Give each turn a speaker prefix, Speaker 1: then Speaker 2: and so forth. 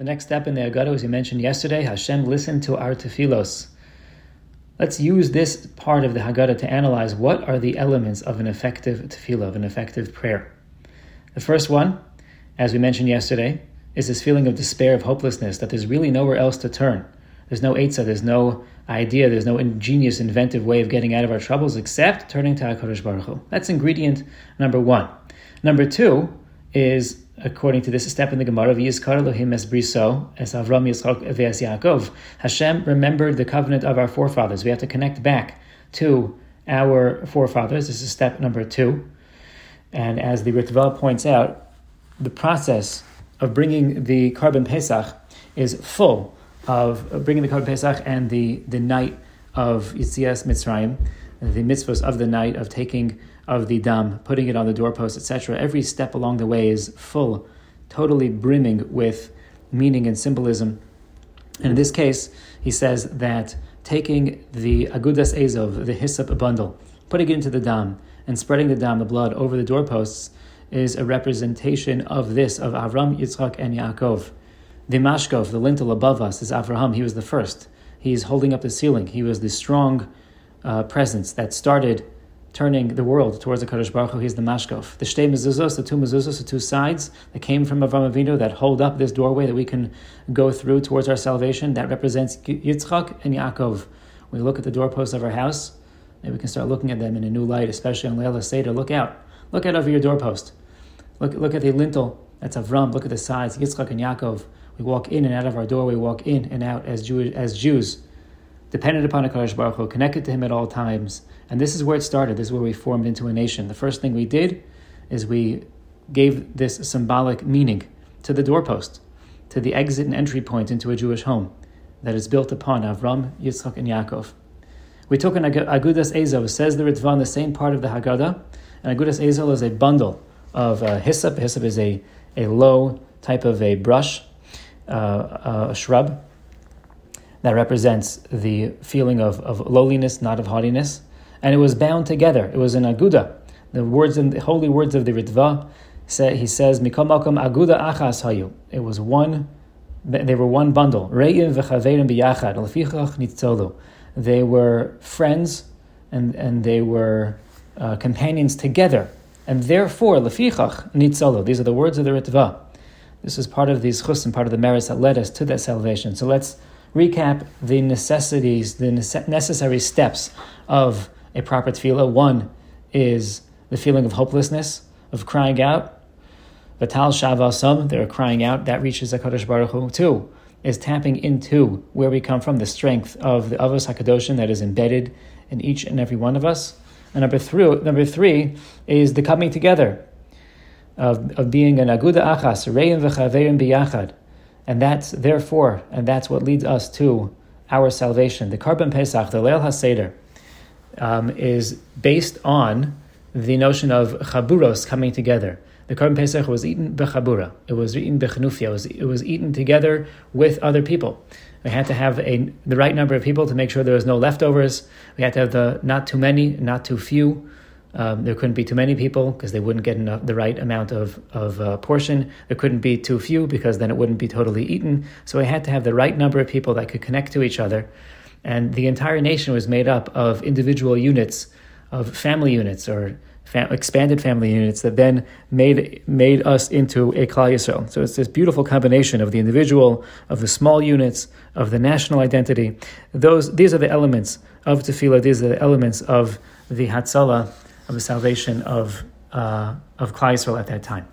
Speaker 1: The next step in the Agada, as we mentioned yesterday, Hashem listened to our tefillos. Let's use this part of the Haggadah to analyze what are the elements of an effective tefillah, of an effective prayer. The first one, as we mentioned yesterday, is this feeling of despair, of hopelessness, that there's really nowhere else to turn. There's no Eitzah, there's no idea, there's no ingenious, inventive way of getting out of our troubles except turning to HaKadosh Baruch Hu. That's ingredient number one. Number two is according to this step in the Gemara, V'yizkar Elohim es briso, es Avram Yitzchak ve'es Yaakov. Hashem remembered the covenant of our forefathers. We have to connect back to our forefathers. This is step number two. And as the Ritva points out, the process of bringing the Korban Pesach is full of bringing the Korban Pesach and the, the night of Yetzias Mitzrayim, the mitzvahs of the night of taking of the dam, putting it on the doorpost, etc. Every step along the way is full, totally brimming with meaning and symbolism. And in this case, he says that taking the agudas ezov, the hyssop bundle, putting it into the dam, and spreading the dam, the blood, over the doorposts, is a representation of this, of Avram, Yitzchak, and Yaakov. The mashkov, the lintel above us, is Avraham. He was the first. He's holding up the ceiling. He was the strong uh, presence that started turning the world towards the Kadosh Baruch Hu. He's the mashkov. The shtei mezuzos, the two mezuzos, the two sides that came from Avram Avinu that hold up this doorway that we can go through towards our salvation. That represents Yitzchak and Yaakov. We look at the doorposts of our house, and we can start looking at them in a new light, especially on Leila Seder. Look out. Look out over your doorpost. Look, look at the lintel. That's Avram. Look at the sides, Yitzchak and Yaakov. We walk in and out of our door. We walk in and out as, Jew, as Jews, dependent upon Hakadosh Baruch Hu, connected to Him at all times and this is where it started. This is where we formed into a nation. The first thing we did is we gave this symbolic meaning to the doorpost, to the exit and entry point into a Jewish home that is built upon Avram, Yitzchak, and Yaakov. We took an Agudas Ezov, says the Ritva, the same part of the Haggadah. And Agudas Ezov is a bundle of uh, hyssop. Hyssop is a, a low type of a brush, uh, a shrub that represents the feeling of, of lowliness, not of haughtiness and it was bound together. It was an aguda. The words in the holy words of the Ritva say he says Mikom Makom Aguda Achas Hayu. It was one. They were one bundle. Re'im biyachad lefichach. They were friends and and they were uh, companions together, and therefore lefichach nitzolu. These are the words of the Ritva. This is part of the zechus and part of the merits that led us to that salvation. So let's recap the necessities, the necessary steps of a proper tefillah. One is the feeling of hopelessness, of crying out. Vatal shavasam, they're crying out, that reaches HaKadosh Baruch Hu. Two is tapping into where we come from, the strength of the Avos HaKadoshim that is embedded in each and every one of us. And number three, number three is the coming together of, of being an aguda achas, reim v'chaverim biyachad. And that's therefore, and that's what leads us to our salvation. The Korban Pesach, the Leil HaSeder, um, is based on the notion of chaburos coming together. The Korban Pesach was eaten bechabura. It was eaten bechanufia. It was, it was eaten together with other people. We had to have a, the right number of people to make sure there was no leftovers. We had to have the not too many, not too few. Um, there couldn't be too many people because they wouldn't get enough, the right amount of, of uh, portion. There couldn't be too few because then it wouldn't be totally eaten. So we had to have the right number of people that could connect to each other and the entire nation was made up of individual units, of family units or expanded family units that then made made us into a Klal Yisrael. So it's this beautiful combination of the individual, of the small units, of the national identity. Those these are the elements of tefillah. These are the elements of the Hatzalah, of the salvation of uh, of Yisrael at that time.